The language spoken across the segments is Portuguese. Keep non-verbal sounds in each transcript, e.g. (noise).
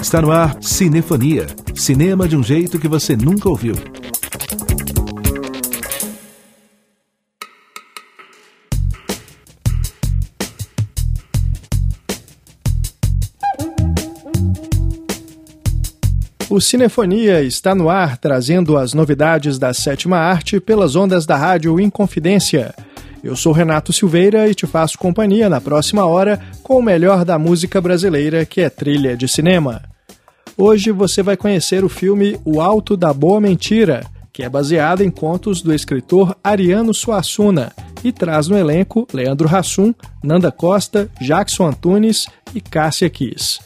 Está no ar Cinefonia. Cinema de um jeito que você nunca ouviu. O Cinefonia está no ar trazendo as novidades da sétima arte pelas ondas da rádio Inconfidência. Eu sou Renato Silveira e te faço companhia na próxima hora com o melhor da música brasileira, que é trilha de cinema. Hoje você vai conhecer o filme O Alto da Boa Mentira, que é baseado em contos do escritor Ariano Suassuna e traz no elenco Leandro Hassum, Nanda Costa, Jackson Antunes e Cássia Kiss.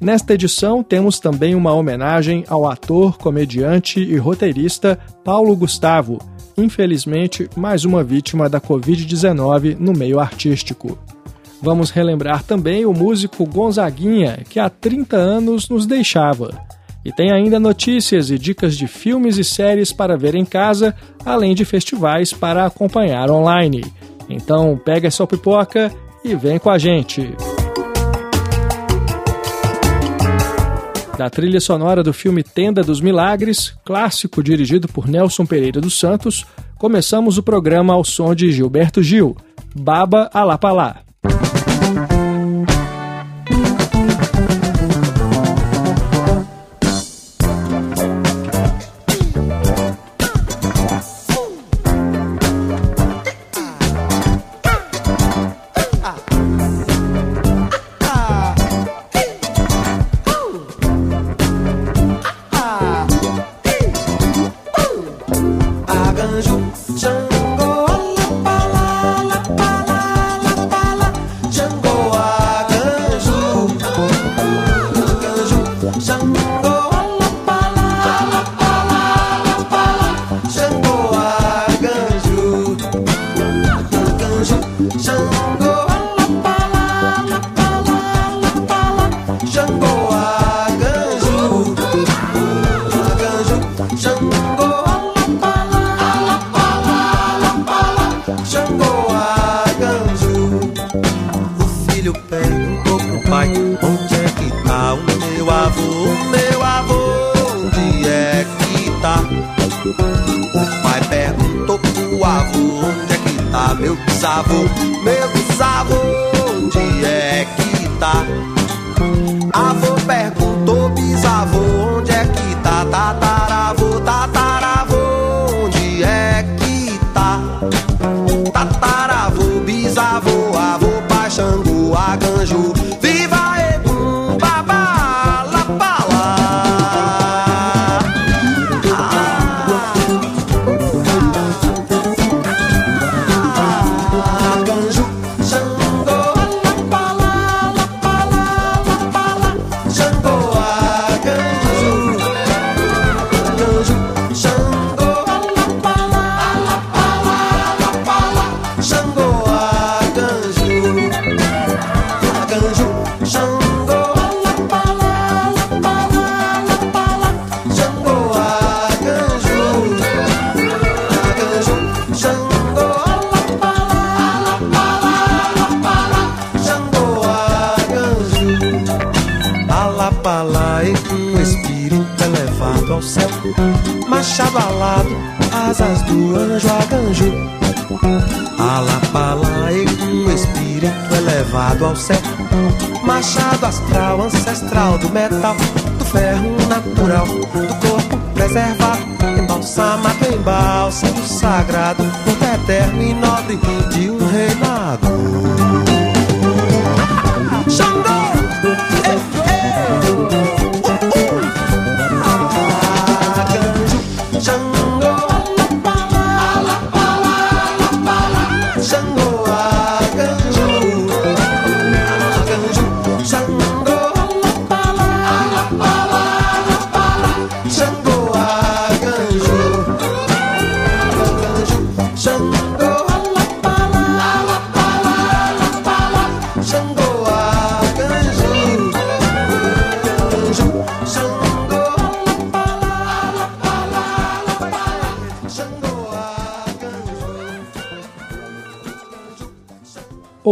Nesta edição temos também uma homenagem ao ator, comediante e roteirista Paulo Gustavo, infelizmente mais uma vítima da Covid-19 no meio artístico. Vamos relembrar também o músico Gonzaguinha, que há 30 anos nos deixava. E tem ainda notícias e dicas de filmes e séries para ver em casa, além de festivais para acompanhar online. Então pega sua pipoca e vem com a gente! Da trilha sonora do filme Tenda dos Milagres, clássico dirigido por Nelson Pereira dos Santos, começamos o programa ao som de Gilberto Gil, Baba Alapalá. machado alado, asas do anjo a ganjo. e com espírito elevado ao céu, machado astral, ancestral do metal, do ferro natural, do corpo preservado, embalsamado em bálsamo sagrado, do eterno e nobre de um reinado.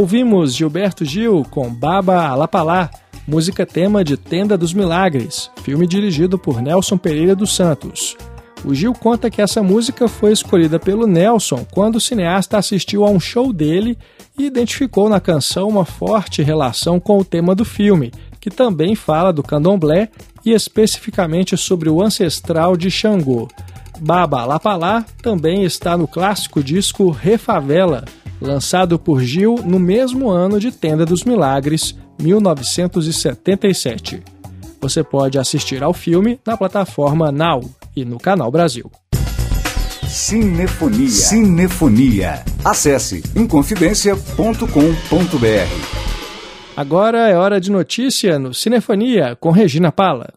Ouvimos Gilberto Gil com Baba Alapalá, música tema de Tenda dos Milagres, filme dirigido por Nelson Pereira dos Santos. O Gil conta que essa música foi escolhida pelo Nelson quando o cineasta assistiu a um show dele e identificou na canção uma forte relação com o tema do filme, que também fala do candomblé e especificamente sobre o ancestral de Xangô. Baba Lapalá também está no clássico disco Refavela, lançado por Gil no mesmo ano de Tenda dos Milagres, 1977. Você pode assistir ao filme na plataforma Now e no Canal Brasil. Cinefonia. Cinefonia. Acesse inconfidencia.com.br. Agora é hora de notícia no Cinefonia com Regina Pala.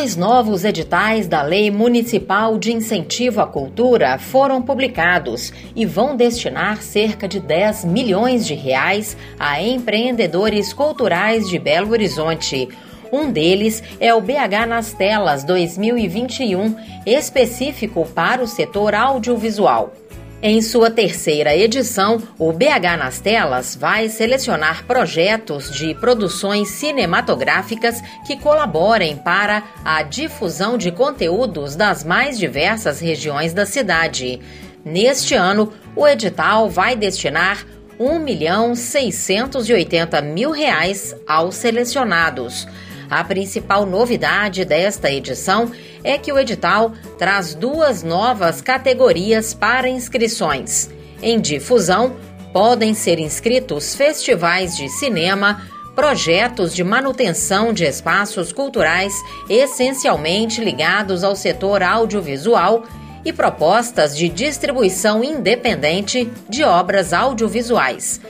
Dois novos editais da Lei Municipal de Incentivo à Cultura foram publicados e vão destinar cerca de 10 milhões de reais a empreendedores culturais de Belo Horizonte. Um deles é o BH nas Telas 2021, específico para o setor audiovisual. Em sua terceira edição, o BH nas Telas vai selecionar projetos de produções cinematográficas que colaborem para a difusão de conteúdos das mais diversas regiões da cidade. Neste ano, o edital vai destinar R$ 1 milhão 680 mil reais aos selecionados. A principal novidade desta edição é que o edital traz duas novas categorias para inscrições. Em difusão, podem ser inscritos festivais de cinema, projetos de manutenção de espaços culturais essencialmente ligados ao setor audiovisual e propostas de distribuição independente de obras audiovisuais.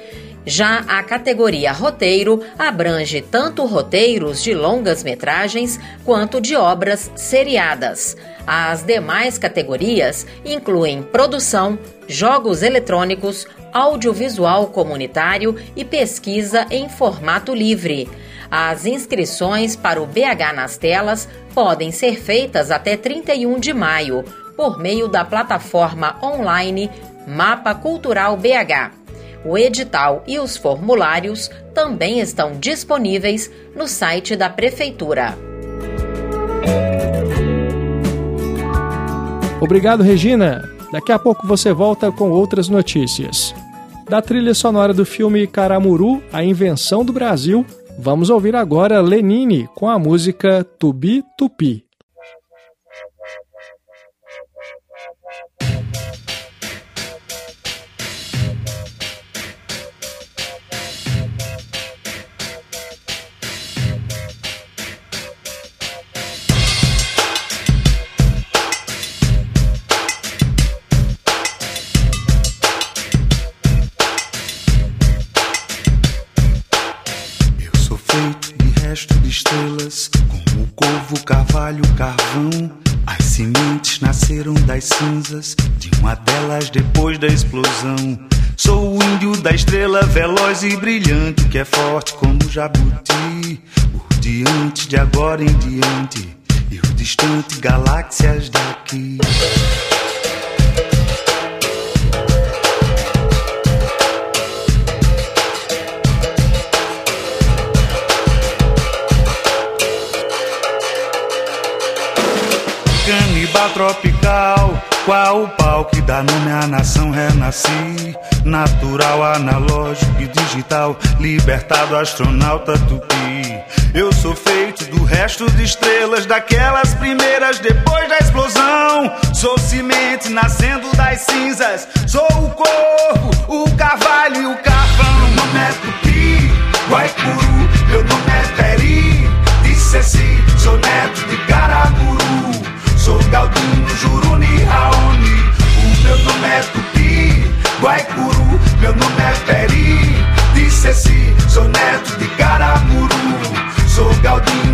Já a categoria roteiro abrange tanto roteiros de longas metragens quanto de obras seriadas. As demais categorias incluem produção, jogos eletrônicos, audiovisual comunitário e pesquisa em formato livre. As inscrições para o BH nas telas podem ser feitas até 31 de maio por meio da plataforma online Mapa Cultural BH. O edital e os formulários também estão disponíveis no site da Prefeitura. Obrigado, Regina. Daqui a pouco você volta com outras notícias. Da trilha sonora do filme Caramuru, A Invenção do Brasil, vamos ouvir agora Lenine com a música Tubi Tupi. Explosão. Sou o índio da estrela veloz e brilhante que é forte como jabuti. O diante de agora em diante e o distante galáxias daqui. tropical. Qual o pau que dá nome à nação renasci? Natural, analógico e digital, libertado astronauta tupi. Eu sou feito do resto de estrelas, daquelas primeiras depois da explosão. Sou semente nascendo das cinzas, sou o corpo, o carvalho e o carvão. Meu nome é Tupi, Guaicuru, meu nome é Peri, disse assim, sou neto de Caraburu. Sou Galdino, Juruni, Raoni. O meu nome é Tupi, Guaicuru. Meu nome é Peri, de Ceci Sou neto de Caramuru. Sou Galdino,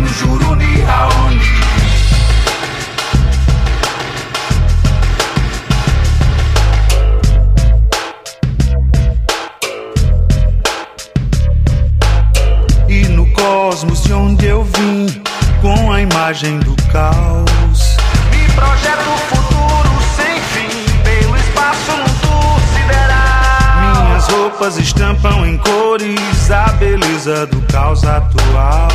estampam em cores a beleza do caos atual.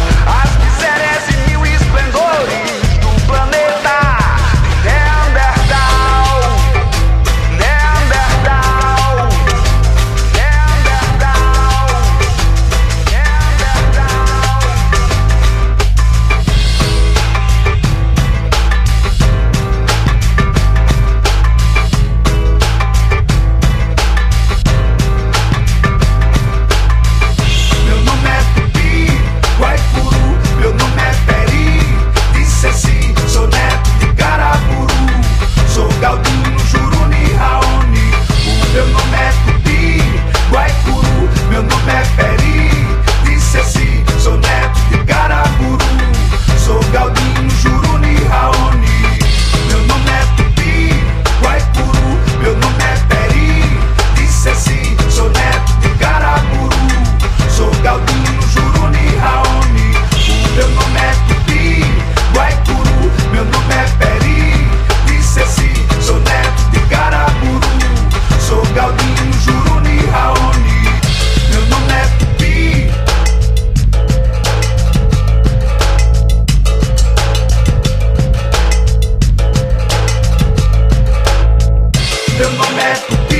meu nome é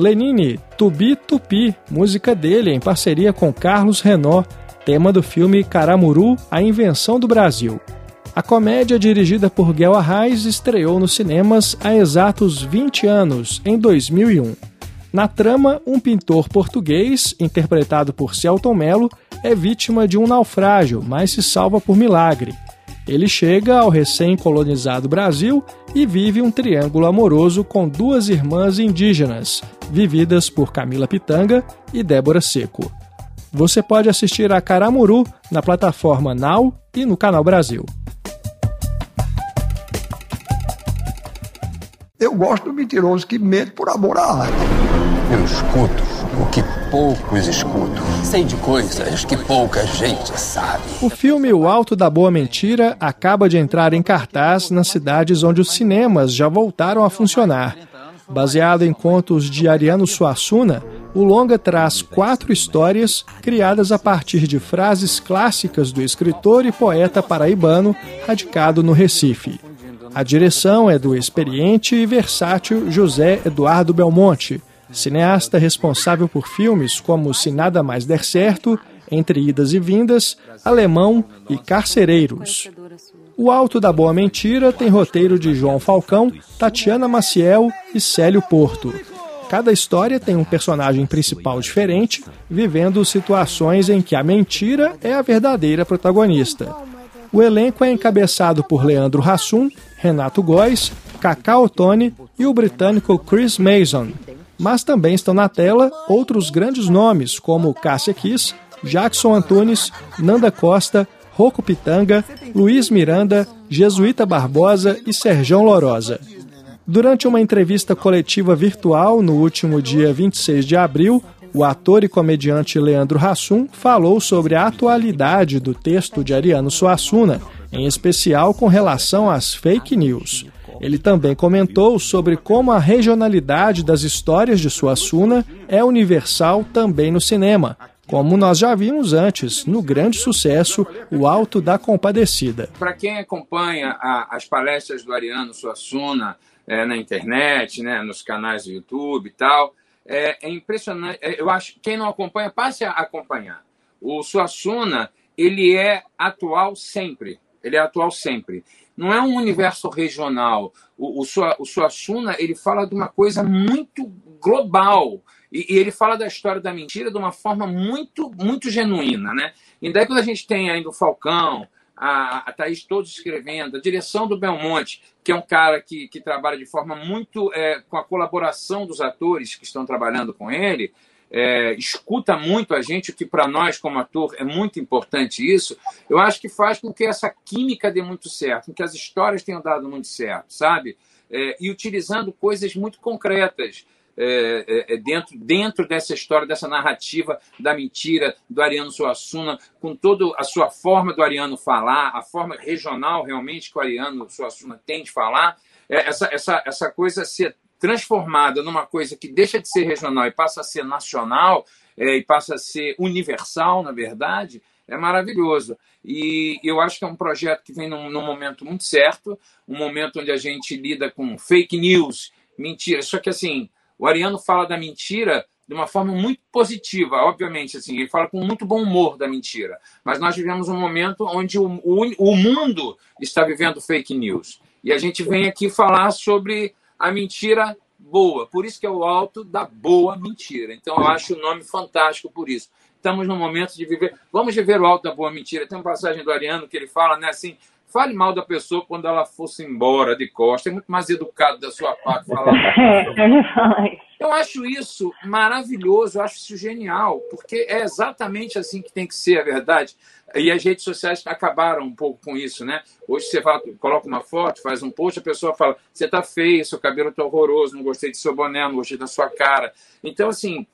Lenine, Tubi Tupi, música dele em parceria com Carlos Renault, tema do filme Caramuru, A Invenção do Brasil. A comédia, dirigida por Guel Arraes, estreou nos cinemas há exatos 20 anos, em 2001. Na trama, um pintor português, interpretado por Celton Mello, é vítima de um naufrágio, mas se salva por milagre. Ele chega ao recém-colonizado Brasil e vive um triângulo amoroso com duas irmãs indígenas, vividas por Camila Pitanga e Débora Seco. Você pode assistir a Caramuru na plataforma Now e no Canal Brasil. Eu gosto do mentiroso que mente por amor à arte. Eu escuto o que poucos escutam. Sei de coisas que pouca gente sabe. O filme O Alto da Boa Mentira acaba de entrar em cartaz nas cidades onde os cinemas já voltaram a funcionar. Baseado em contos de Ariano Suassuna, o longa traz quatro histórias criadas a partir de frases clássicas do escritor e poeta paraibano radicado no Recife. A direção é do experiente e versátil José Eduardo Belmonte, cineasta responsável por filmes como Se Nada Mais Der Certo, Entre Idas e Vindas, Alemão e Carcereiros. O Alto da Boa Mentira tem roteiro de João Falcão, Tatiana Maciel e Célio Porto. Cada história tem um personagem principal diferente, vivendo situações em que a mentira é a verdadeira protagonista. O elenco é encabeçado por Leandro Hassum, Renato Góes, Cacau Tony e o britânico Chris Mason. Mas também estão na tela outros grandes nomes, como Cássia Kiss, Jackson Antunes, Nanda Costa, Rocco Pitanga, Luiz Miranda, Jesuíta Barbosa e Serjão Lorosa. Durante uma entrevista coletiva virtual no último dia 26 de abril, o ator e comediante Leandro Hassum falou sobre a atualidade do texto de Ariano Suassuna, em especial com relação às fake news. Ele também comentou sobre como a regionalidade das histórias de Suassuna é universal também no cinema, como nós já vimos antes no grande sucesso O Alto da Compadecida. Para quem acompanha a, as palestras do Ariano Suassuna é, na internet, né, nos canais do YouTube e tal, é, é impressionante. É, eu acho que quem não acompanha, passe a acompanhar. O Suassuna, ele é atual sempre. Ele é atual sempre. Não é um universo regional. O, o, Sua, o Suassuna, ele fala de uma coisa muito global. E, e, ele fala da história da mentira de uma forma muito, muito genuína, né? E daí quando a gente tem ainda o Falcão, a, a Thaís todos escrevendo, a direção do Belmonte, que é um cara que, que trabalha de forma muito é, com a colaboração dos atores que estão trabalhando com ele, é, escuta muito a gente, o que para nós, como ator, é muito importante isso, eu acho que faz com que essa química dê muito certo, com que as histórias tenham dado muito certo, sabe? É, e utilizando coisas muito concretas. É, é, é, dentro, dentro dessa história, dessa narrativa da mentira do Ariano Suassuna, com toda a sua forma do Ariano falar, a forma regional realmente que o Ariano Suassuna tem de falar, é, essa, essa, essa coisa ser transformada numa coisa que deixa de ser regional e passa a ser nacional, é, e passa a ser universal, na verdade, é maravilhoso. E eu acho que é um projeto que vem num, num momento muito certo, um momento onde a gente lida com fake news, mentira. Só que assim, o Ariano fala da mentira de uma forma muito positiva, obviamente, assim, ele fala com muito bom humor da mentira. Mas nós vivemos um momento onde o, o, o mundo está vivendo fake news. E a gente vem aqui falar sobre a mentira boa. Por isso que é o alto da boa mentira. Então eu acho o nome fantástico por isso. Estamos no momento de viver. Vamos viver o alto da boa mentira. Tem uma passagem do Ariano que ele fala, né, assim, Fale mal da pessoa quando ela fosse embora de costa. É muito mais educado da sua parte falar. (laughs) Eu acho isso maravilhoso, eu acho isso genial, porque é exatamente assim que tem que ser, a verdade. E as redes sociais acabaram um pouco com isso, né? Hoje você fala, coloca uma foto, faz um post, a pessoa fala: você tá feio, seu cabelo tá horroroso, não gostei de seu boné, não gostei da sua cara. Então, assim,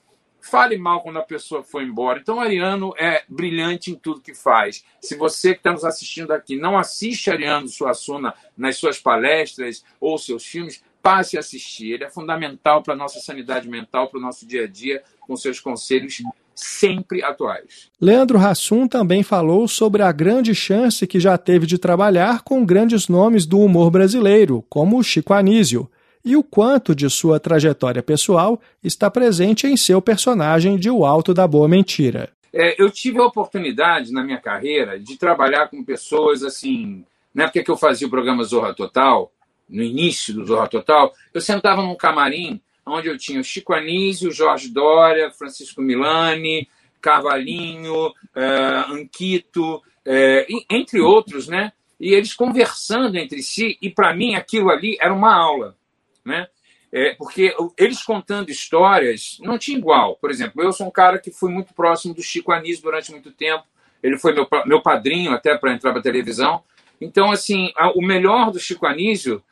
fale mal quando a pessoa foi embora. Então, Ariano é brilhante em tudo que faz. Se você que está nos assistindo aqui não assiste Ariano Suassuna nas suas palestras ou seus filmes, passe a assistir. Ele é fundamental para a nossa sanidade mental, para o nosso dia a dia, com seus conselhos sempre atuais. Leandro Hassum também falou sobre a grande chance que já teve de trabalhar com grandes nomes do humor brasileiro, como Chico Anísio e o quanto de sua trajetória pessoal está presente em seu personagem de O Alto da Boa Mentira. É, eu tive a oportunidade na minha carreira de trabalhar com pessoas assim. Na época que eu fazia o programa Zorra Total, no início do Zorra Total, eu sentava num camarim onde eu tinha o Chico Anísio, Jorge Dória, Francisco Milani, Carvalhinho, uh, Anquito, uh, entre outros, né? E eles conversando entre si, e para mim aquilo ali era uma aula né? É, porque eles contando histórias não tinha igual. Por exemplo, eu sou um cara que fui muito próximo do Chico Anísio durante muito tempo. Ele foi meu, meu padrinho até para entrar para televisão. Então, assim, a, o melhor do Chico Anísio,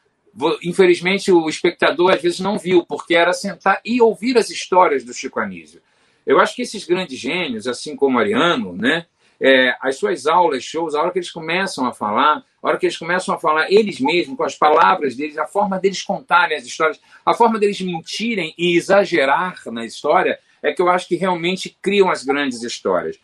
infelizmente, o espectador às vezes não viu, porque era sentar e ouvir as histórias do Chico Anísio. Eu acho que esses grandes gênios, assim como Ariano, né, é, as suas aulas, shows, a hora que eles começam a falar, a hora que eles começam a falar eles mesmos, com as palavras deles, a forma deles contarem as histórias, a forma deles mentirem e exagerar na história, é que eu acho que realmente criam as grandes histórias.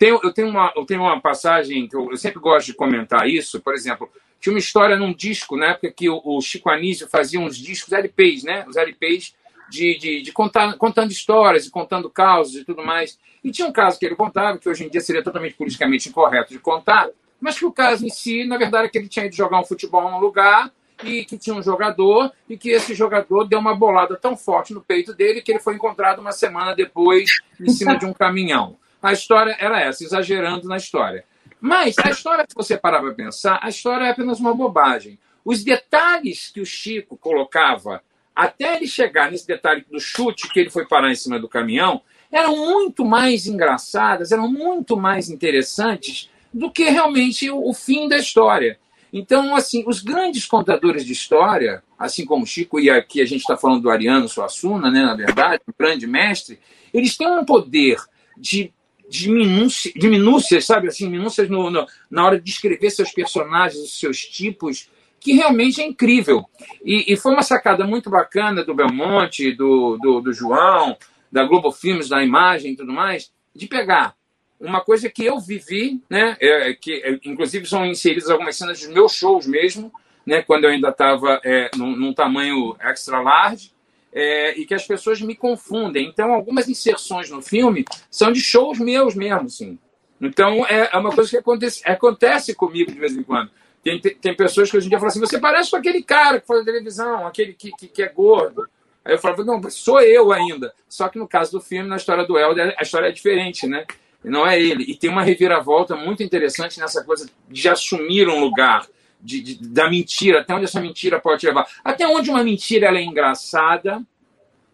Eu, tenho uma, eu tenho uma passagem que eu, eu, sempre gosto de comentar isso, por exemplo, tinha uma história num disco, na época que o, o Chico Anísio fazia uns discos LPs, né? Os LPs de, de, de contar, contando histórias e contando causas e tudo mais. E tinha um caso que ele contava, que hoje em dia seria totalmente politicamente incorreto de contar, mas que o caso em si, na verdade, é que ele tinha ido jogar um futebol num lugar e que tinha um jogador e que esse jogador deu uma bolada tão forte no peito dele que ele foi encontrado uma semana depois em cima de um caminhão. A história era essa, exagerando na história. Mas a história, se você parar para pensar, a história é apenas uma bobagem. Os detalhes que o Chico colocava até ele chegar nesse detalhe do chute que ele foi parar em cima do caminhão, eram muito mais engraçadas, eram muito mais interessantes do que realmente o, o fim da história. Então, assim, os grandes contadores de história, assim como Chico, e aqui a gente está falando do Ariano Suassuna, né, na verdade, o grande mestre, eles têm um poder de, de, minúcia, de minúcias, sabe, assim, minúcias no, no, na hora de descrever seus personagens, seus tipos, que realmente é incrível. E, e, foi uma sacada muito bacana do Belmonte, do, do, do João, da Globo Filmes, da imagem e tudo mais, de pegar uma coisa que eu vivi, né, é, que é, inclusive são inseridas algumas cenas dos meus shows mesmo, né, quando eu ainda estava é, num, num, tamanho extra large, é, e que as pessoas me confundem. Então, algumas inserções no filme são de shows meus mesmo, assim. Então, é, é uma coisa que acontece, acontece comigo de vez em quando. Tem, tem, pessoas que hoje em dia falam assim: você parece com aquele cara que faz televisão, aquele que, que, que é gordo. Aí eu falo, não, sou eu ainda. Só que no caso do filme, na história do Helder, a história é diferente, né? Não é ele. E tem uma reviravolta muito interessante nessa coisa de assumir um lugar, de, de, da mentira, até onde essa mentira pode levar. Até onde uma mentira ela é engraçada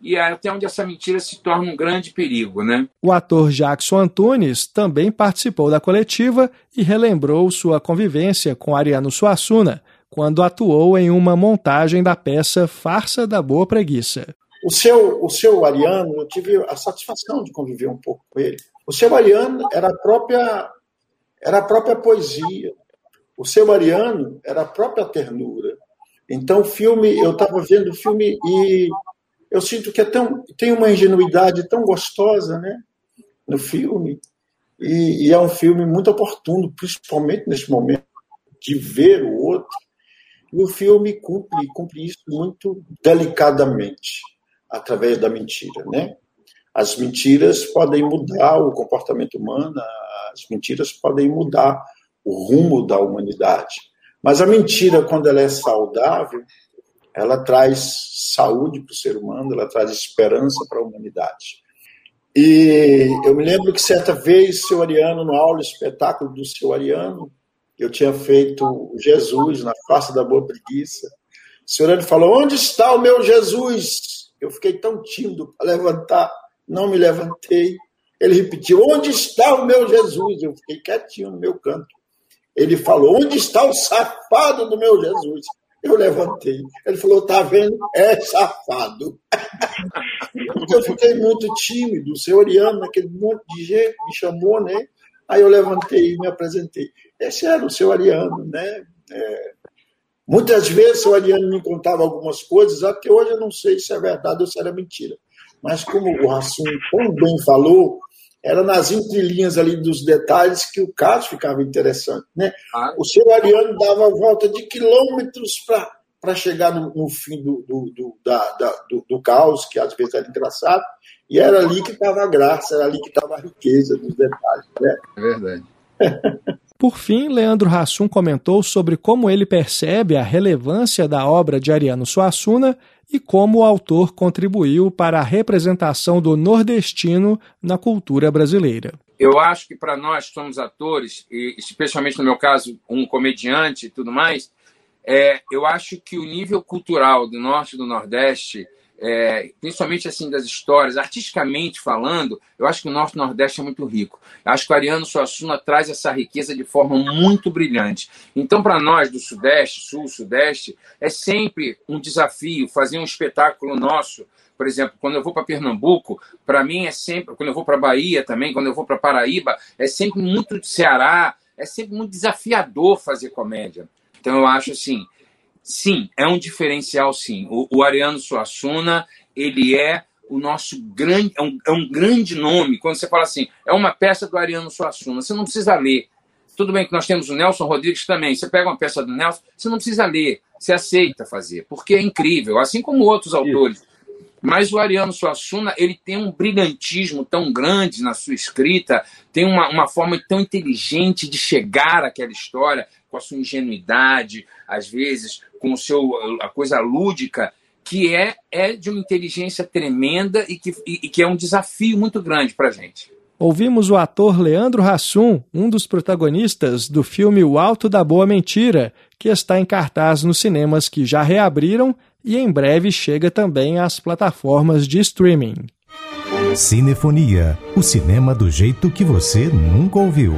e até onde essa mentira se torna um grande perigo, né? O ator Jackson Antunes também participou da coletiva e relembrou sua convivência com Ariano Suassuna, quando atuou em uma montagem da peça Farsa da Boa Preguiça. O seu, o seu Ariano, eu tive a satisfação de conviver um pouco com ele. O seu Ariano era a própria, era a própria poesia. O seu Ariano era a própria ternura. Então, filme, eu estava vendo o filme e eu sinto que é tão, tem uma ingenuidade tão gostosa né, no filme. E, e é um filme muito oportuno, principalmente nesse momento de ver o outro. E o filme cumpre, cumpre isso muito delicadamente, através da mentira, né? As mentiras podem mudar o comportamento humano, as mentiras podem mudar o rumo da humanidade. Mas a mentira, quando ela é saudável, ela traz saúde para o ser humano, ela traz esperança para a humanidade. E eu me lembro que certa vez, seu Ariano, no aula espetáculo do seu Ariano, eu tinha feito Jesus na face da boa preguiça. O senhor Ariano falou: Onde está o meu Jesus? Eu fiquei tão tímido para levantar não me levantei. Ele repetiu: Onde está o meu Jesus? Eu fiquei quietinho no meu canto. Ele falou: Onde está o safado do meu Jesus? Eu levantei. Ele falou: Tá vendo? É safado. (laughs) eu fiquei muito tímido. O senhor Oriano, aquele monte de gente, me chamou, né? Aí eu levantei e me apresentei. Esse era o seu Ariano, né? É... Muitas vezes o Ariano me contava algumas coisas, até hoje eu não sei se é verdade ou se era mentira mas como o Rassum tão bem falou, era nas entrelinhas ali dos detalhes que o caso ficava interessante. Né? Ah. O seu Ariano dava a volta de quilômetros para chegar no, no, fim do, do, do, da, da, do, do, caos, que às vezes era engraçado, e era ali que estava a graça, era ali que estava a riqueza dos detalhes. Né? É verdade. (laughs) Por fim, Leandro Hassum comentou sobre como ele percebe a relevância da obra de Ariano Suassuna e como o autor contribuiu para a representação do nordestino na cultura brasileira. Eu acho que para nós que somos atores, e especialmente no meu caso, um comediante e tudo mais, é, eu acho que o nível cultural do norte e do nordeste é, principalmente assim das histórias, artisticamente falando, eu acho que o Norte Nordeste é muito rico. Eu acho que o Ariano Suassuna traz essa riqueza de forma muito brilhante. Então, para nós do Sudeste, Sul, Sudeste, é sempre um desafio fazer um espetáculo nosso. Por exemplo, quando eu vou para Pernambuco, para mim é sempre, quando eu vou para Bahia também, quando eu vou para Paraíba, é sempre muito de Ceará, é sempre muito desafiador fazer comédia. Então, eu acho assim, sim, é um diferencial, sim. O, o Ariano Suassuna, ele é o nosso grande, é um, é um, grande nome. Quando você fala assim, é uma peça do Ariano Suassuna, você não precisa ler. Tudo bem que nós temos o Nelson Rodrigues também. Você pega uma peça do Nelson, você não precisa ler, você aceita fazer, porque é incrível, assim como outros autores. Mas o Ariano Suassuna, ele tem um brilhantismo tão grande na sua escrita, tem uma, uma forma tão inteligente de chegar àquela história, com a sua ingenuidade, às vezes com o seu, a coisa lúdica, que é, é de uma inteligência tremenda e que, e, e que é um desafio muito grande para a gente. Ouvimos o ator Leandro Hassum, um dos protagonistas do filme O Alto da Boa Mentira, que está em cartaz nos cinemas que já reabriram e em breve chega também às plataformas de streaming. Cinefonia, o cinema do jeito que você nunca ouviu.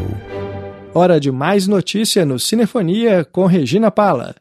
Hora de mais notícia no Cinefonia com Regina Pala.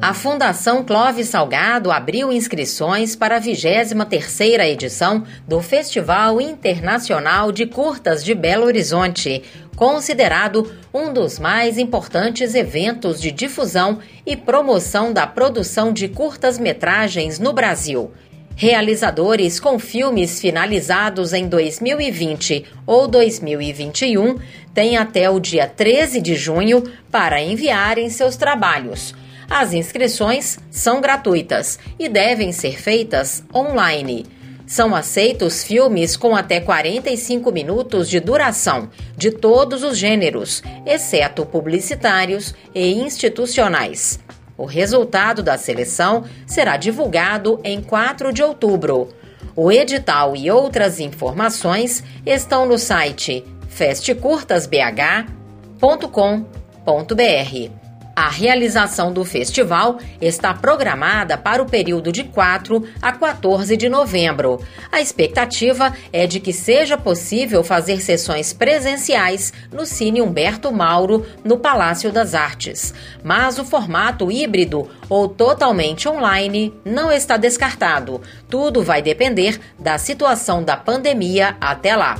A Fundação Clóvis Salgado abriu inscrições para a 23ª edição do Festival Internacional de Curtas de Belo Horizonte, considerado um dos mais importantes eventos de difusão e promoção da produção de curtas-metragens no Brasil. Realizadores com filmes finalizados em 2020 ou 2021 têm até o dia 13 de junho para enviarem seus trabalhos. As inscrições são gratuitas e devem ser feitas online. São aceitos filmes com até 45 minutos de duração, de todos os gêneros, exceto publicitários e institucionais. O resultado da seleção será divulgado em 4 de outubro. O edital e outras informações estão no site festcurtasbh.com.br. A realização do festival está programada para o período de 4 a 14 de novembro. A expectativa é de que seja possível fazer sessões presenciais no Cine Humberto Mauro, no Palácio das Artes. Mas o formato híbrido ou totalmente online não está descartado. Tudo vai depender da situação da pandemia até lá.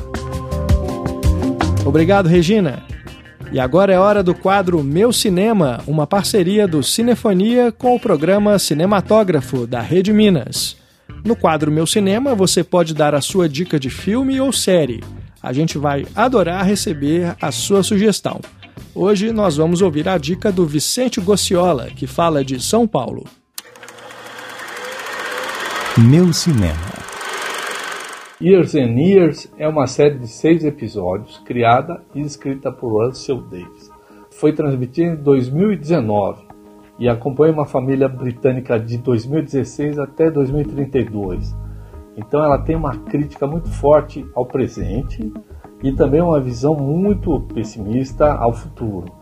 Obrigado, Regina. E agora é hora do quadro Meu Cinema, uma parceria do Cinefonia com o programa Cinematógrafo da Rede Minas. No quadro Meu Cinema, você pode dar a sua dica de filme ou série. A gente vai adorar receber a sua sugestão. Hoje nós vamos ouvir a dica do Vicente Gociola, que fala de São Paulo. Meu Cinema. Years and Years é uma série de seis episódios criada e escrita por Russell Davis. Foi transmitida em 2019 e acompanha uma família britânica de 2016 até 2032. Então ela tem uma crítica muito forte ao presente e também uma visão muito pessimista ao futuro,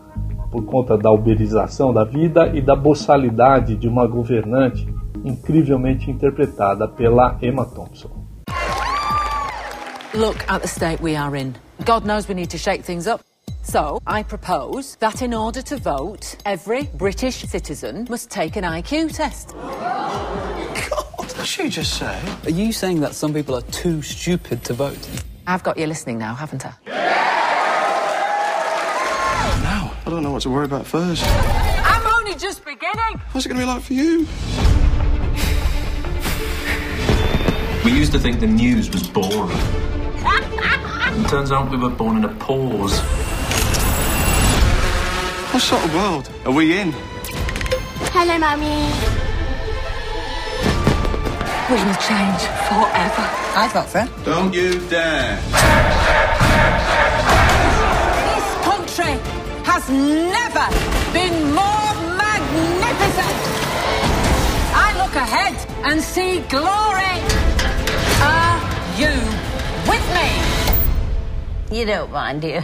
por conta da uberização da vida e da boçalidade de uma governante incrivelmente interpretada pela Emma Thompson. Look at the state we are in. God knows we need to shake things up. So, I propose that in order to vote, every British citizen must take an IQ test. God, what did she just say? Are you saying that some people are too stupid to vote? I've got you listening now, haven't I? Now, I don't know what to worry about first. I'm only just beginning. What's it going to be like for you? We used to think the news was boring. It turns out we were born in a pause. What sort of world are we in? Hello, Mummy. We will change forever. I thought so. Don't you dare. This country has never been more magnificent. I look ahead and see glory. Are you with me? You don't mind, do you?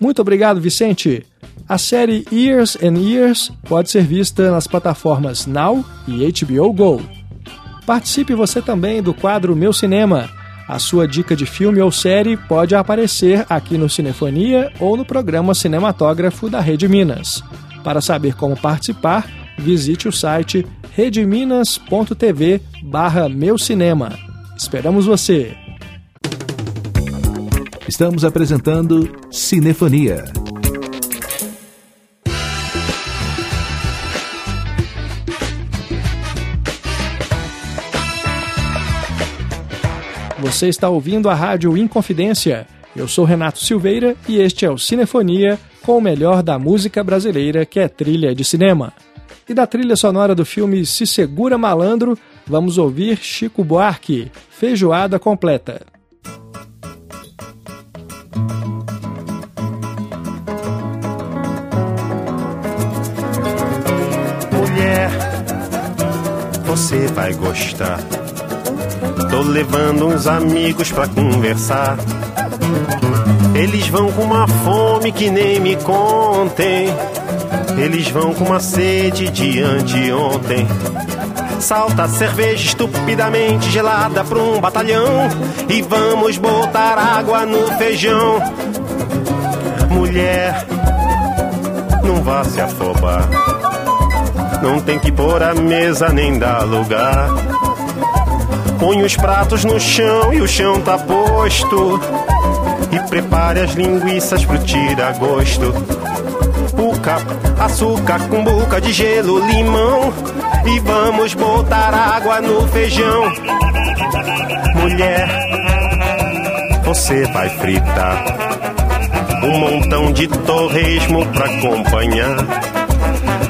Muito obrigado, Vicente. A série Years and Years pode ser vista nas plataformas Now e HBO Go. Participe você também do quadro Meu Cinema. A sua dica de filme ou série pode aparecer aqui no Cinefonia ou no programa Cinematógrafo da Rede Minas. Para saber como participar, visite o site redeminas.tv barra Meu Cinema. Esperamos você! Estamos apresentando Cinefonia. Você está ouvindo a Rádio Inconfidência. Eu sou Renato Silveira e este é o Cinefonia com o melhor da música brasileira, que é trilha de cinema. E da trilha sonora do filme Se Segura Malandro, vamos ouvir Chico Buarque, Feijoada Completa. Você vai gostar. Tô levando uns amigos pra conversar. Eles vão com uma fome que nem me contem. Eles vão com uma sede de anteontem. Salta cerveja estupidamente gelada pra um batalhão. E vamos botar água no feijão. Mulher, não vá se afobar. Não tem que pôr a mesa nem dar lugar. Põe os pratos no chão e o chão tá posto. E prepare as linguiças pro tira-gosto. Puca, açúcar com boca de gelo, limão. E vamos botar água no feijão. Mulher, você vai fritar um montão de torresmo pra acompanhar.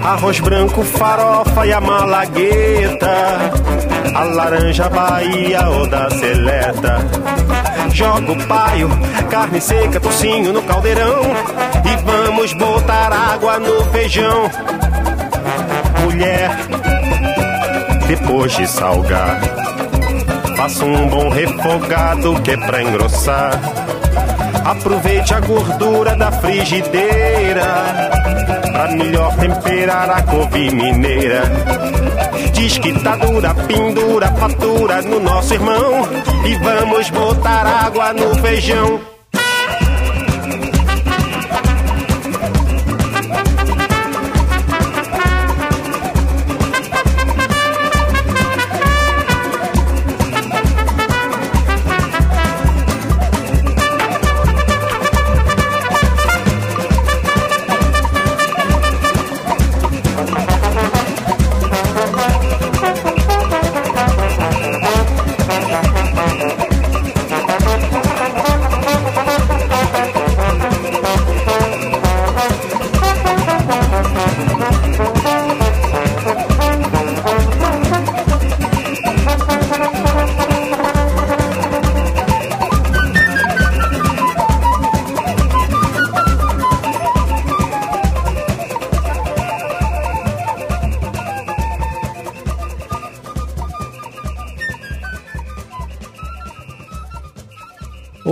Arroz branco, farofa e a malagueta. A laranja Bahia ou da seleta. Joga o paio, carne seca, tocinho no caldeirão. E vamos botar água no feijão. Mulher, depois de salgar, faça um bom refogado que é pra engrossar. Aproveite a gordura da frigideira pra melhor temperar a couve mineira. Diz que tá dura, pendura, fatura no nosso irmão. E vamos botar água no feijão.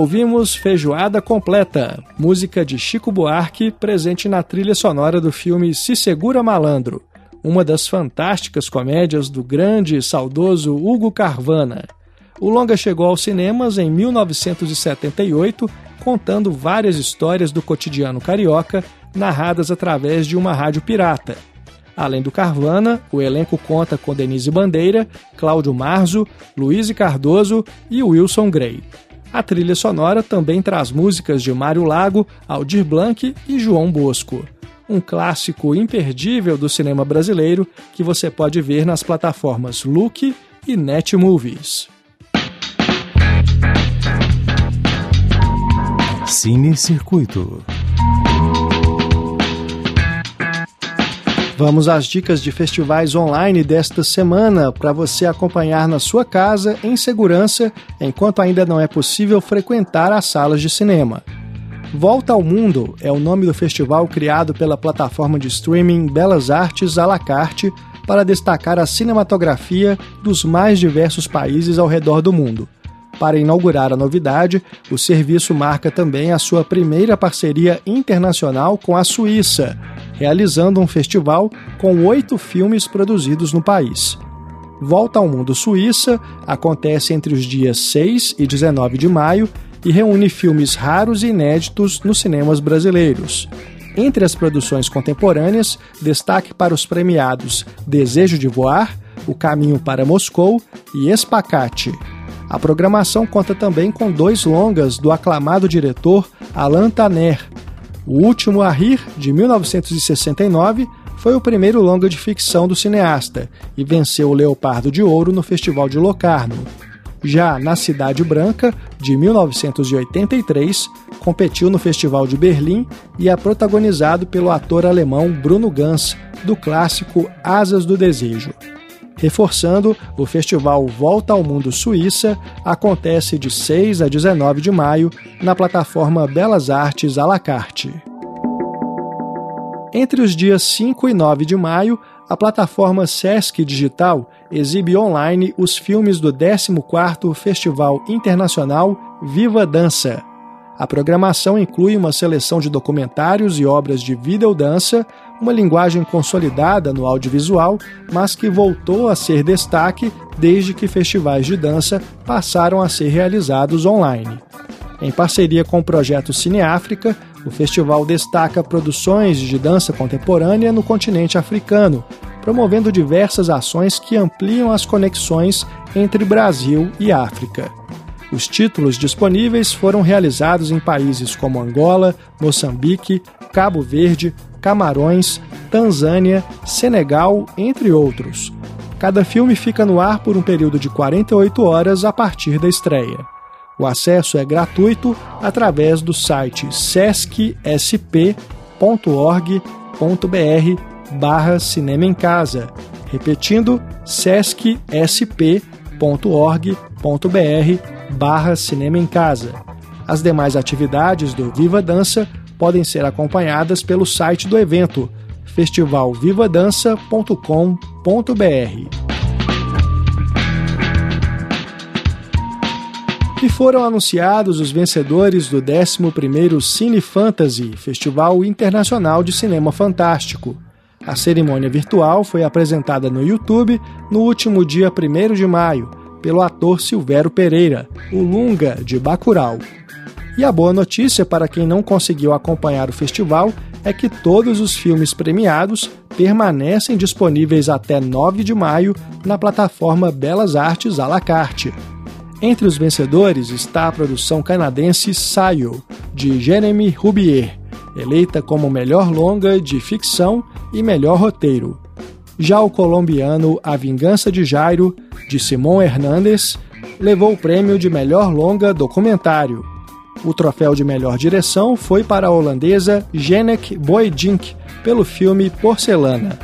Ouvimos Feijoada Completa, música de Chico Buarque, presente na trilha sonora do filme Se Segura Malandro, uma das fantásticas comédias do grande e saudoso Hugo Carvana. O longa chegou aos cinemas em 1978, contando várias histórias do cotidiano carioca, narradas através de uma rádio pirata. Além do Carvana, o elenco conta com Denise Bandeira, Cláudio Marzo, Luiz Cardoso e Wilson Grey. A trilha sonora também traz músicas de Mário Lago, Aldir Blanc e João Bosco. Um clássico imperdível do cinema brasileiro que você pode ver nas plataformas Look e Netmovies. Cine Circuito. Vamos às dicas de festivais online desta semana para você acompanhar na sua casa em segurança enquanto ainda não é possível frequentar as salas de cinema. Volta ao Mundo é o nome do festival criado pela plataforma de streaming Belas Artes à la carte para destacar a cinematografia dos mais diversos países ao redor do mundo. Para inaugurar a novidade, o serviço marca também a sua primeira parceria internacional com a Suíça, realizando um festival com oito filmes produzidos no país. Volta ao Mundo Suíça acontece entre os dias 6 e 19 de maio e reúne filmes raros e inéditos nos cinemas brasileiros. Entre as produções contemporâneas, destaque para os premiados Desejo de Voar, O Caminho para Moscou e Espacate. A programação conta também com dois longas do aclamado diretor Alain Taner, o Último a Rir, de 1969, foi o primeiro longa de ficção do cineasta e venceu o Leopardo de Ouro no Festival de Locarno. Já Na Cidade Branca, de 1983, competiu no Festival de Berlim e é protagonizado pelo ator alemão Bruno Ganz, do clássico Asas do Desejo. Reforçando, o festival Volta ao Mundo Suíça acontece de 6 a 19 de maio na plataforma Belas Artes à la carte. Entre os dias 5 e 9 de maio, a plataforma Sesc Digital exibe online os filmes do 14º Festival Internacional Viva Dança. A programação inclui uma seleção de documentários e obras de videodança, uma linguagem consolidada no audiovisual, mas que voltou a ser destaque desde que festivais de dança passaram a ser realizados online. Em parceria com o projeto Cine África, o festival destaca produções de dança contemporânea no continente africano, promovendo diversas ações que ampliam as conexões entre Brasil e África. Os títulos disponíveis foram realizados em países como Angola, Moçambique, Cabo Verde, Camarões, Tanzânia, Senegal, entre outros. Cada filme fica no ar por um período de 48 horas a partir da estreia. O acesso é gratuito através do site sescsp.org.br barra Cinema em Casa, repetindo sescsp.org.br barra Cinema em Casa. As demais atividades do Viva Dança podem ser acompanhadas pelo site do evento festivalvivadança.com.br. E foram anunciados os vencedores do 11º Cine Fantasy, Festival Internacional de Cinema Fantástico. A cerimônia virtual foi apresentada no YouTube no último dia 1 de maio, pelo ator Silvério Pereira, o Lunga de Bacurau. E a boa notícia para quem não conseguiu acompanhar o festival é que todos os filmes premiados permanecem disponíveis até 9 de maio na plataforma Belas Artes à la carte. Entre os vencedores está a produção canadense Sayo, de Jeremy Rubier, eleita como melhor longa de ficção e melhor roteiro. Já o colombiano A Vingança de Jairo, de Simon Hernandes, levou o prêmio de melhor longa documentário. O troféu de melhor direção foi para a holandesa Jenek Boydink, pelo filme Porcelana.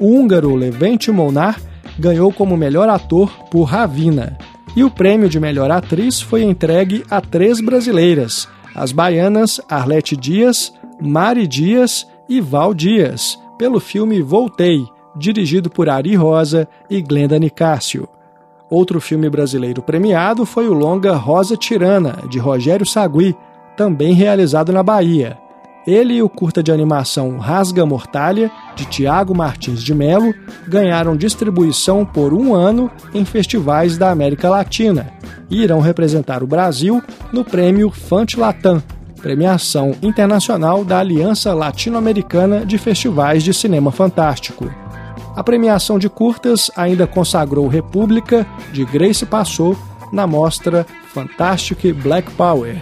O húngaro Levente Molnar ganhou como melhor ator por Ravina. E o prêmio de melhor atriz foi entregue a três brasileiras, as baianas Arlete Dias, Mari Dias e Val Dias, pelo filme Voltei, dirigido por Ari Rosa e Glenda Nicásio. Outro filme brasileiro premiado foi o longa Rosa Tirana, de Rogério Sagui, também realizado na Bahia. Ele e o curta de animação Rasga Mortalha, de Tiago Martins de Melo, ganharam distribuição por um ano em festivais da América Latina e irão representar o Brasil no prêmio Fante Latam, premiação internacional da Aliança Latino-Americana de Festivais de Cinema Fantástico. A premiação de curtas ainda consagrou República, de Grace Passou, na mostra Fantastic Black Power.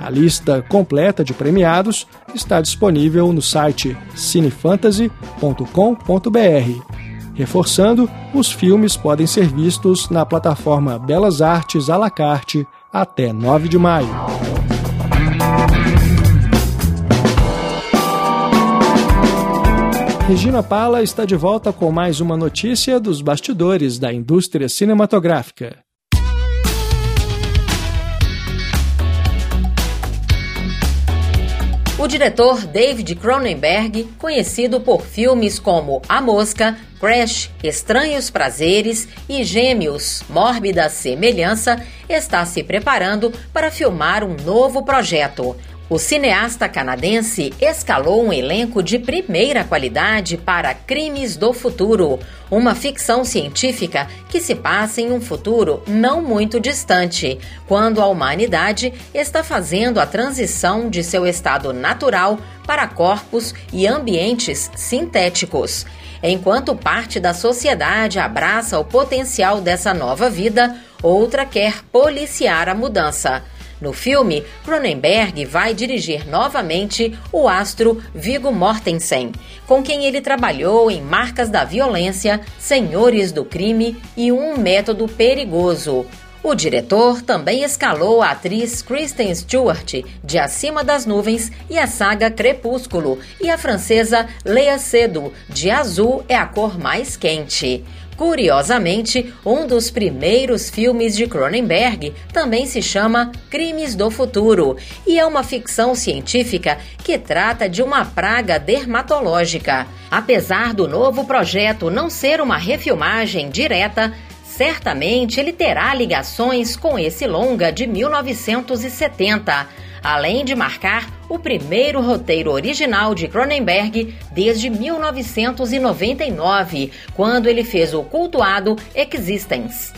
A lista completa de premiados está disponível no site cinefantasy.com.br. Reforçando, os filmes podem ser vistos na plataforma Belas Artes à la carte até 9 de maio. Regina Pala está de volta com mais uma notícia dos bastidores da indústria cinematográfica. O diretor David Cronenberg, conhecido por filmes como A Mosca, Crash, Estranhos Prazeres e Gêmeos, Mórbida Semelhança, está se preparando para filmar um novo projeto, o cineasta canadense escalou um elenco de primeira qualidade para Crimes do Futuro, uma ficção científica que se passa em um futuro não muito distante, quando a humanidade está fazendo a transição de seu estado natural para corpos e ambientes sintéticos. Enquanto parte da sociedade abraça o potencial dessa nova vida, outra quer policiar a mudança. No filme, Cronenberg vai dirigir novamente o astro Viggo Mortensen, com quem ele trabalhou em Marcas da Violência, Senhores do Crime e Um Método Perigoso. O diretor também escalou a atriz Kristen Stewart de Acima das Nuvens e a saga Crepúsculo e a francesa Lea Seydoux de Azul é a cor mais quente. Curiosamente, um dos primeiros filmes de Cronenberg também se chama Crimes do Futuro e é uma ficção científica que trata de uma praga dermatológica. Apesar do novo projeto não ser uma refilmagem direta, certamente ele terá ligações com esse longa de 1970. Além de marcar o primeiro roteiro original de Cronenberg desde 1999, quando ele fez o cultuado Existence.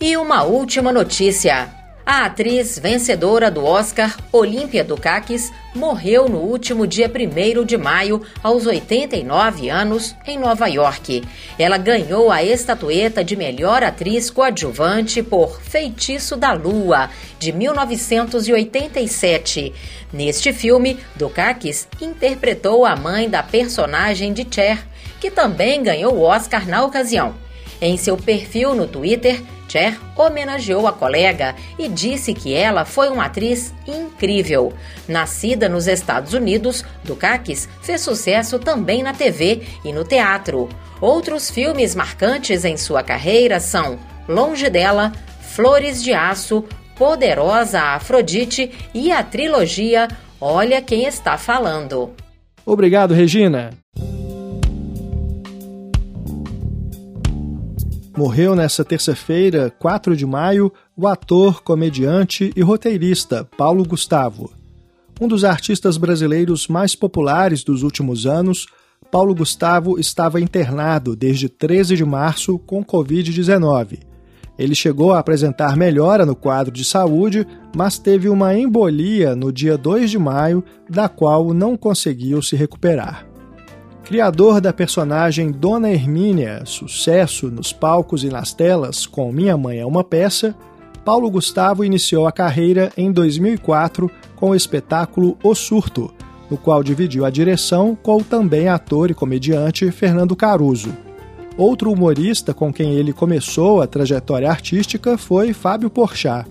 E uma última notícia. A atriz vencedora do Oscar, Olímpia Dukakis, morreu no último dia 1 de maio, aos 89 anos, em Nova York. Ela ganhou a estatueta de melhor atriz coadjuvante por Feitiço da Lua, de 1987. Neste filme, Dukakis interpretou a mãe da personagem de Cher, que também ganhou o Oscar na ocasião. Em seu perfil no Twitter, Cher homenageou a colega e disse que ela foi uma atriz incrível. Nascida nos Estados Unidos, Dukakis fez sucesso também na TV e no teatro. Outros filmes marcantes em sua carreira são Longe dela, Flores de Aço, Poderosa Afrodite e a trilogia Olha Quem Está Falando. Obrigado, Regina. Morreu nesta terça-feira, 4 de maio, o ator, comediante e roteirista Paulo Gustavo. Um dos artistas brasileiros mais populares dos últimos anos, Paulo Gustavo estava internado desde 13 de março com Covid-19. Ele chegou a apresentar melhora no quadro de saúde, mas teve uma embolia no dia 2 de maio, da qual não conseguiu se recuperar. Criador da personagem Dona Hermínia, sucesso nos palcos e nas telas com Minha Mãe é uma Peça, Paulo Gustavo iniciou a carreira em 2004 com o espetáculo O Surto, no qual dividiu a direção com o também ator e comediante Fernando Caruso. Outro humorista com quem ele começou a trajetória artística foi Fábio Porchat.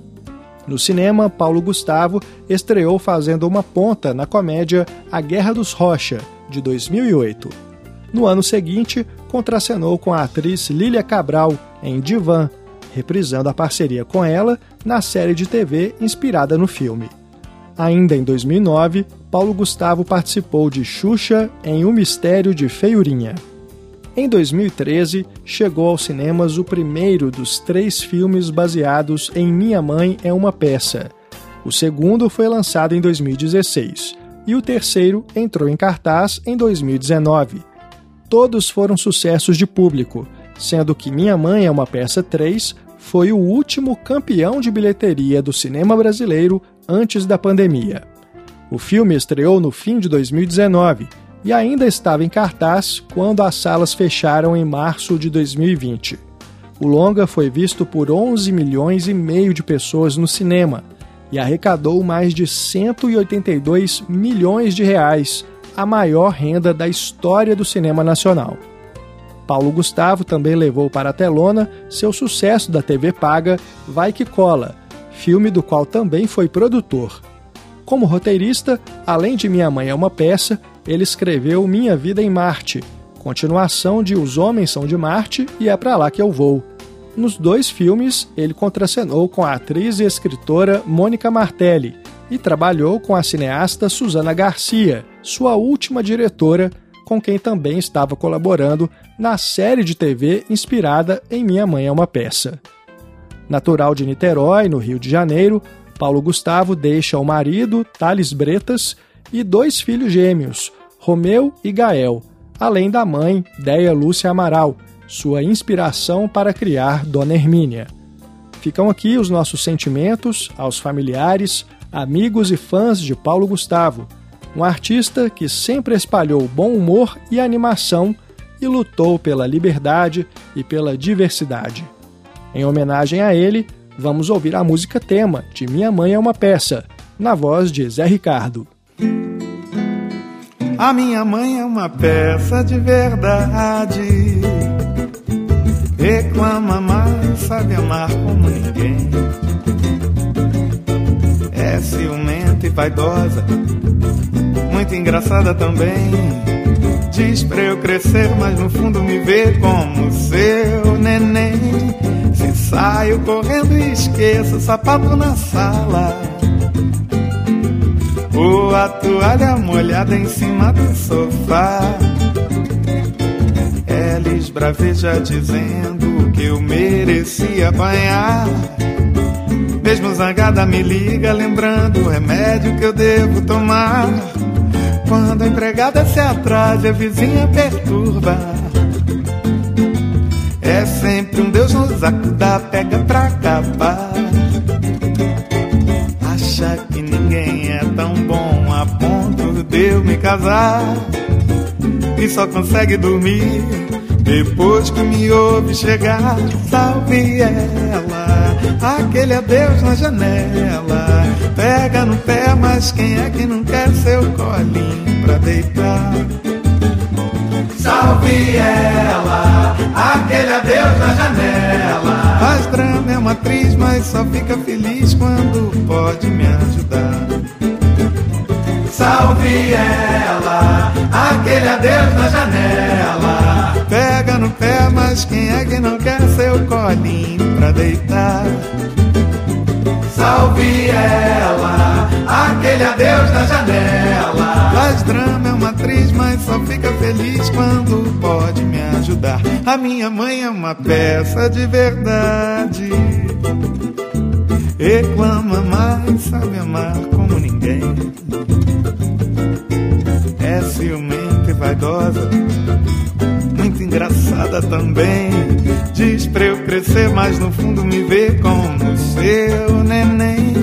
No cinema, Paulo Gustavo estreou fazendo uma ponta na comédia A Guerra dos Rocha, de 2008. No ano seguinte, contracenou com a atriz Lília Cabral em Divan, reprisando a parceria com ela na série de TV inspirada no filme. Ainda em 2009, Paulo Gustavo participou de Xuxa em O Mistério de Feiurinha. Em 2013, chegou aos cinemas o primeiro dos três filmes baseados em Minha Mãe é uma Peça. O segundo foi lançado em 2016 e o terceiro entrou em cartaz em 2019. Todos foram sucessos de público, sendo que Minha Mãe é uma Peça 3 foi o último campeão de bilheteria do cinema brasileiro antes da pandemia. O filme estreou no fim de 2019 e ainda estava em cartaz quando as salas fecharam em março de 2020. O longa foi visto por 11 milhões e meio de pessoas no cinema e arrecadou mais de 182 milhões de reais, a maior renda da história do cinema nacional. Paulo Gustavo também levou para a telona seu sucesso da TV paga Vai Que Cola, filme do qual também foi produtor. Como roteirista, além de Minha Mãe é uma Peça, ele escreveu Minha Vida em Marte, continuação de Os Homens São de Marte e É Pra Lá Que Eu Vou, nos dois filmes, ele contracenou com a atriz e escritora Mônica Martelli e trabalhou com a cineasta Susana Garcia, sua última diretora, com quem também estava colaborando na série de TV inspirada em Minha Mãe é uma Peça. Natural de Niterói, no Rio de Janeiro, Paulo Gustavo deixa o marido, Thales Bretas, e dois filhos gêmeos, Romeu e Gael, além da mãe, Deia Lúcia Amaral, sua inspiração para criar Dona Hermínia. Ficam aqui os nossos sentimentos aos familiares, amigos e fãs de Paulo Gustavo, um artista que sempre espalhou bom humor e animação e lutou pela liberdade e pela diversidade. Em homenagem a ele, vamos ouvir a música tema de Minha Mãe é uma Peça, na voz de Zé Ricardo. A minha mãe é uma peça de verdade Reclama mais, sabe amar como ninguém. É ciumenta e vaidosa, muito engraçada também. Diz pra eu crescer, mas no fundo me vê como seu neném. Se saio correndo e esqueço o sapato na sala. Ou a toalha molhada em cima do sofá braveja dizendo que eu merecia apanhar. Mesmo zangada me liga, lembrando o remédio que eu devo tomar. Quando a empregada se atrasa, a vizinha perturba. É sempre um Deus nos acuda, pega pra acabar. Acha que ninguém é tão bom a ponto de eu me casar. E só consegue dormir depois que me ouve chegar. Salve ela, aquele adeus na janela. Pega no pé, mas quem é que não quer seu colinho pra deitar? Salve ela, aquele adeus na janela. Faz drama, é uma atriz, mas só fica feliz quando pode me ajudar. Salve ela, aquele adeus na janela. No pé, mas quem é que não quer seu colinho pra deitar? Salve ela, aquele adeus na janela. Faz drama, é uma atriz, mas só fica feliz quando pode me ajudar. A minha mãe é uma peça de verdade. Reclama mais, sabe amar como ninguém. É ciumenta e vaidosa, engraçada também. Diz pra eu crescer, mas no fundo me vê como seu neném.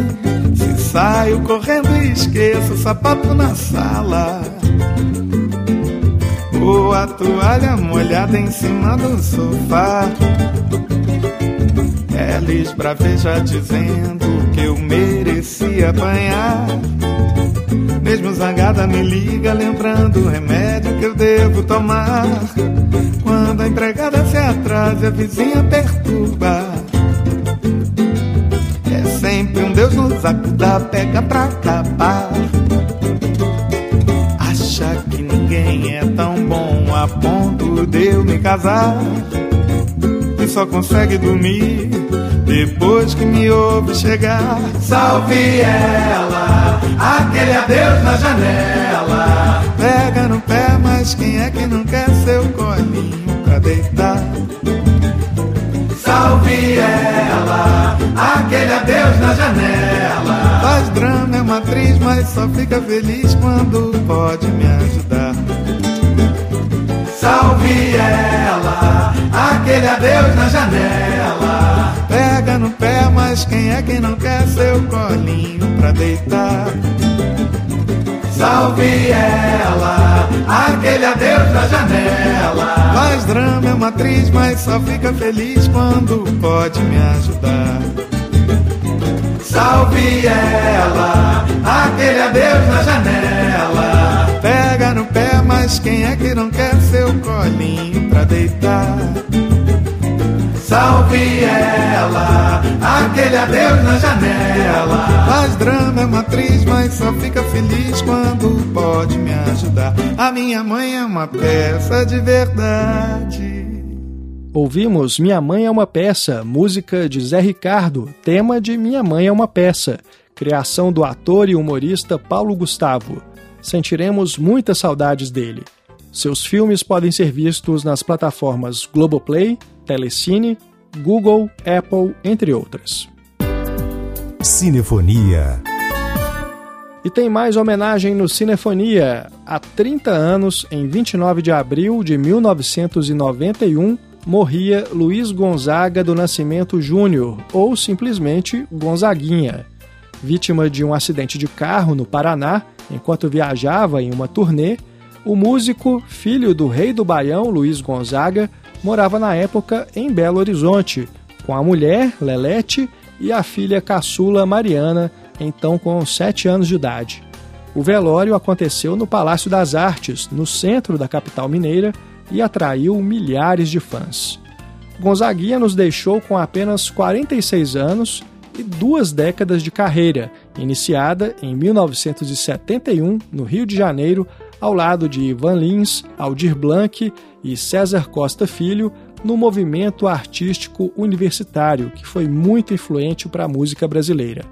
Se saio correndo e esqueço o sapato na sala. Ou a toalha molhada em cima do sofá. Ela esbraveja dizendo merecia apanhar. Mesmo zangada me liga lembrando o remédio que eu devo tomar. Quando a empregada se atrasa, a vizinha perturba. É sempre um Deus nos acuda, pega pra acabar. Acha que ninguém é tão bom a ponto de eu me casar. Só consegue dormir depois que me ouve chegar. Salve ela, aquele adeus na janela. Pega no pé, mas quem é que não quer seu colinho pra deitar? Salve ela, aquele adeus na janela. Faz drama, é uma atriz, mas só fica feliz quando pode me ajudar. Salve ela, aquele adeus na janela. Pega no pé, mas quem é que não quer seu colinho pra deitar? Salve ela, aquele adeus na janela. Faz drama, é uma atriz, mas só fica feliz quando pode me ajudar. Salve ela, aquele adeus na janela. Pega no pé, mas quem é que não quer seu colinho pra deitar? Salve ela, aquele adeus na janela. Faz drama, é uma atriz, mas só fica feliz quando pode me ajudar. A minha mãe é uma peça de verdade. Ouvimos Minha Mãe é uma Peça, música de Zé Ricardo, tema de Minha Mãe é uma Peça, criação do ator e humorista Paulo Gustavo. Sentiremos muitas saudades dele. Seus filmes podem ser vistos nas plataformas Globoplay, Telecine, Google, Apple, entre outras. Cinefonia. E tem mais homenagem no Cinefonia. Há 30 anos, em 29 de abril de 1991, morria Luiz Gonzaga do Nascimento Júnior, ou simplesmente Gonzaguinha. Vítima de um acidente de carro no Paraná, enquanto viajava em uma turnê, o músico, filho do rei do Baião, Luiz Gonzaga, morava na época em Belo Horizonte, com a mulher, Lelete, e a filha caçula Mariana, então com 7 anos de idade. O velório aconteceu no Palácio das Artes, no centro da capital mineira, e atraiu milhares de fãs. Gonzaguinha nos deixou com apenas 46 anos e duas décadas de carreira, iniciada em 1971 no Rio de Janeiro, ao lado de Ivan Lins, Aldir Blanc e César Costa Filho, no movimento artístico universitário, que foi muito influente para a música brasileira.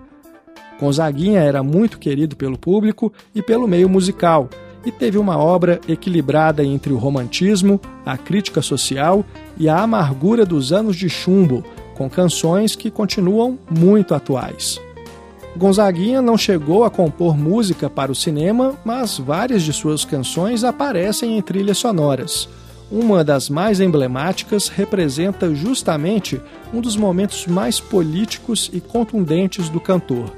Gonzaguinha era muito querido pelo público e pelo meio musical, e teve uma obra equilibrada entre o romantismo, a crítica social e a amargura dos anos de chumbo, com canções que continuam muito atuais. Gonzaguinha não chegou a compor música para o cinema, mas várias de suas canções aparecem em trilhas sonoras. Uma das mais emblemáticas representa justamente um dos momentos mais políticos e contundentes do cantor.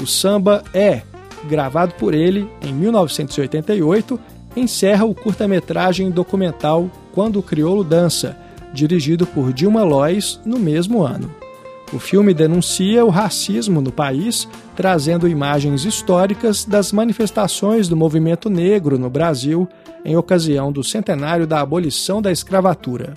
O samba É, gravado por ele em 1988, encerra o curta-metragem documental Quando o Crioulo Dança, dirigido por Dilma Lois no mesmo ano. O filme denuncia o racismo no país, trazendo imagens históricas das manifestações do movimento negro no Brasil em ocasião do centenário da abolição da escravatura.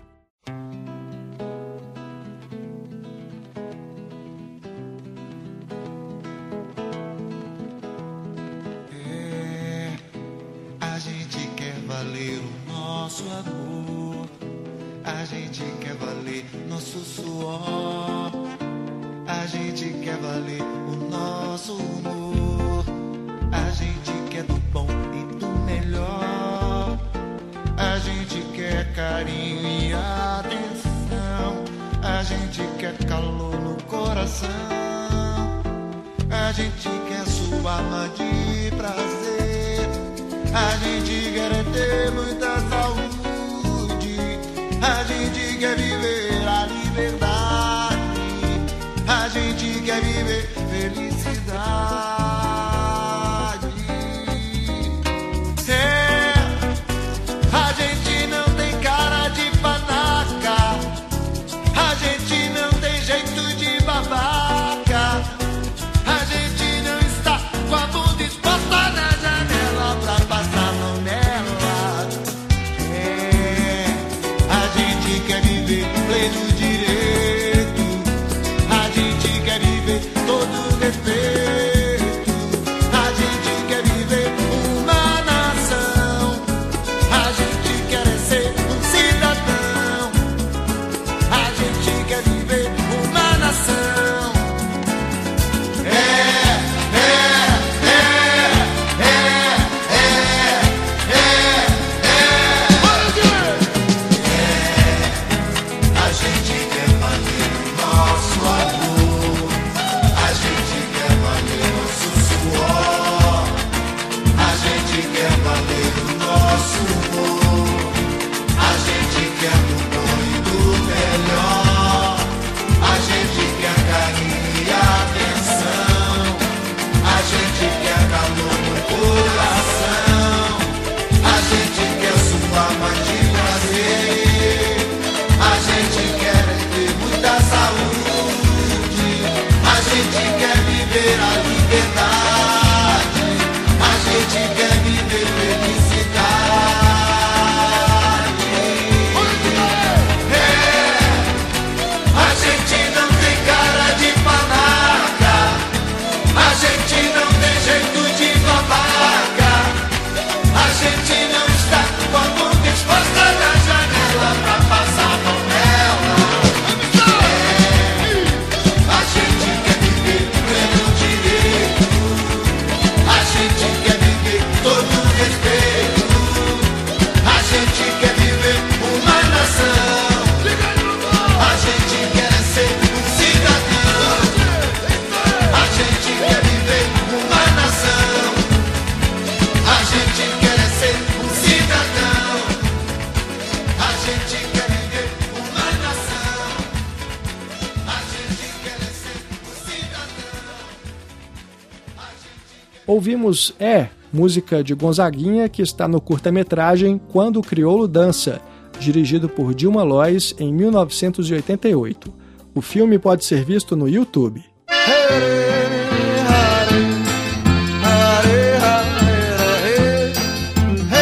Ouvimos É, música de Gonzaguinha que está no curta-metragem Quando o Crioulo Dança, dirigido por Dilma Lois em 1988. O filme pode ser visto no YouTube.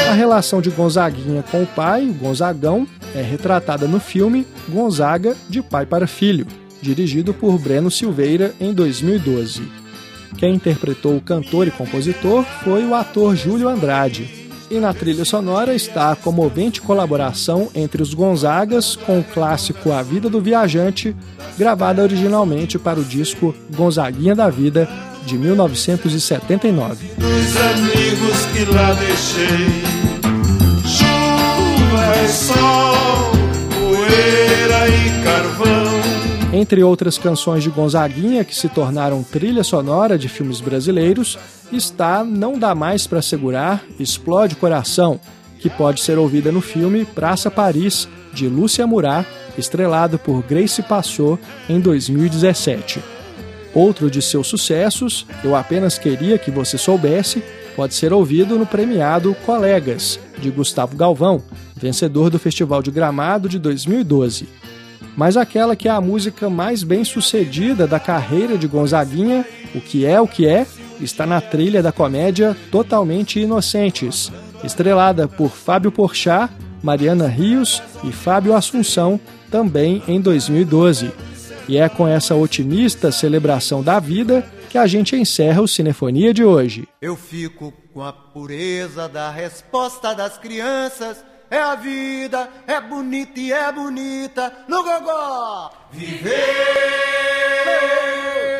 A relação de Gonzaguinha com o pai, o Gonzagão, é retratada no filme Gonzaga de Pai para Filho, dirigido por Breno Silveira em 2012. Quem interpretou o cantor e compositor foi o ator Júlio Andrade. E na trilha sonora está a comovente colaboração entre os Gonzagas com o clássico A Vida do Viajante, gravada originalmente para o disco Gonzaguinha da Vida, de 1979. Dos amigos que lá deixei, chuva e sol, poeira Entre outras canções de Gonzaguinha que se tornaram trilha sonora de filmes brasileiros, está Não Dá Mais para Segurar, Explode Coração, que pode ser ouvida no filme Praça Paris, de Lúcia Murat, estrelado por Grace Passou em 2017. Outro de seus sucessos, Eu Apenas Queria Que Você Soubesse, pode ser ouvido no premiado Colegas, de Gustavo Galvão, vencedor do Festival de Gramado de 2012. Mas aquela que é a música mais bem sucedida da carreira de Gonzaguinha, O Que É O Que É, está na trilha da comédia Totalmente Inocentes, estrelada por Fábio Porchat, Mariana Rios e Fábio Assunção, também em 2012. E é com essa otimista celebração da vida que a gente encerra o Cinefonia de hoje. Eu fico com a pureza da resposta das crianças. É a vida, é bonita e é bonita no gogó. Viver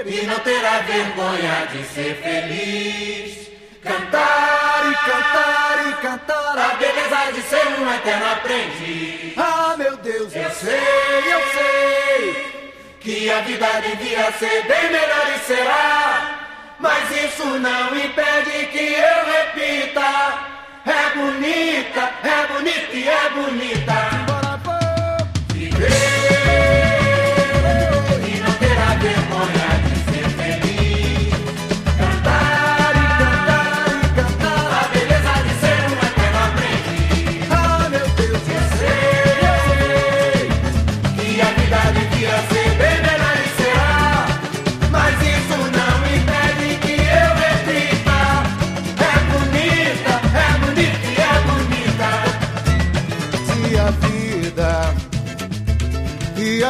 e não ter a vergonha de ser feliz. Cantar e cantar e cantar a beleza de ser um eterno aprendiz. Ah, meu Deus, eu sei, eu sei que a vida devia ser bem melhor e será. Mas isso não impede que eu repita. É bonita, é bonita e é bonita.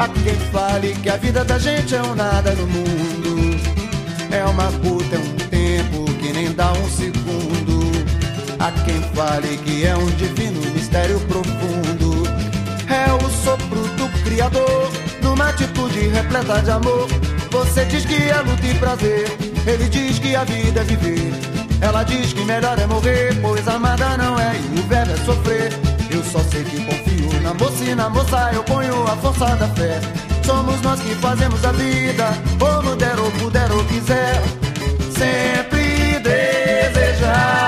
Há quem fale que a vida da gente é um nada no mundo. É uma puta, é um tempo que nem dá um segundo. Há quem fale que é um divino mistério profundo. É o sopro do Criador, numa atitude repleta de amor. Você diz que é luta e prazer, ele diz que a vida é viver. Ela diz que melhor é morrer, pois amada não é e o verbo é sofrer. Eu só sei que confio na moça e na moça eu ponho a força da fé. Somos nós que fazemos a vida, como der ou puder ou quiser. Sempre desejada,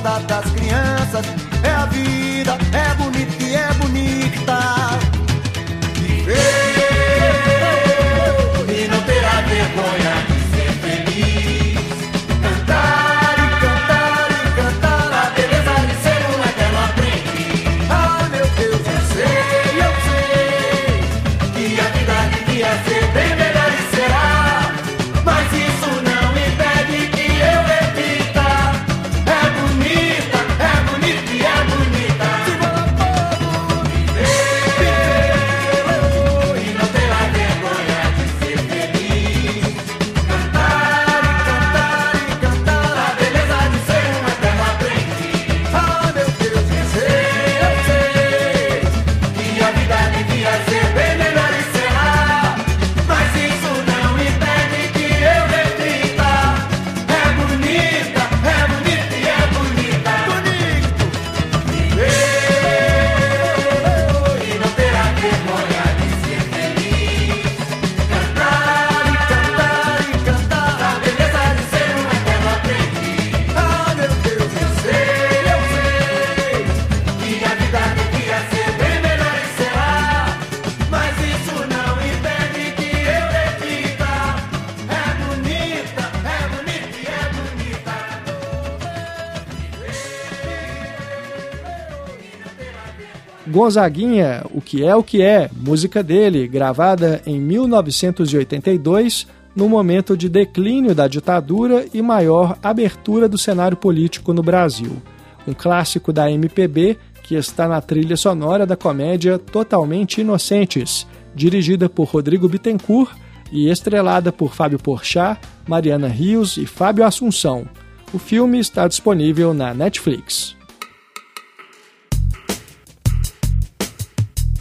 das crianças. Gonzaguinha, O Que É O Que É, música dele, gravada em 1982, no momento de declínio da ditadura e maior abertura do cenário político no Brasil. Um clássico da MPB que está na trilha sonora da comédia Totalmente Inocentes, dirigida por Rodrigo Bittencourt e estrelada por Fábio Porchat, Mariana Rios e Fábio Assunção. O filme está disponível na Netflix.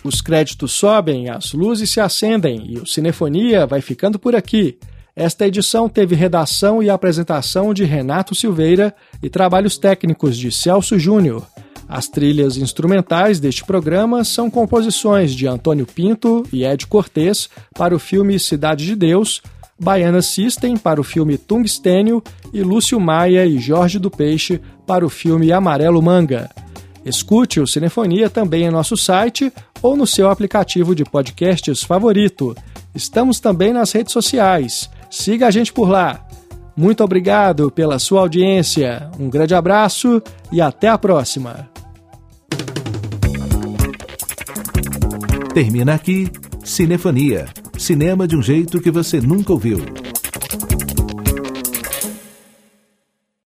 Os créditos sobem, as luzes se acendem e o Cinefonia vai ficando por aqui. Esta edição teve redação e apresentação de Renato Silveira e trabalhos técnicos de Celso Júnior. As trilhas instrumentais deste programa são composições de Antônio Pinto e Ed Cortez para o filme Cidade de Deus, Baiana System para o filme Tungstênio e Lúcio Maia e Jorge do Peixe para o filme Amarelo Manga. Escute o Cinefonia também em nosso site ou no seu aplicativo de podcasts favorito. Estamos também nas redes sociais. Siga a gente por lá. Muito obrigado pela sua audiência. Um grande abraço e até a próxima. Termina aqui Cinefonia. Cinema de um jeito que você nunca ouviu.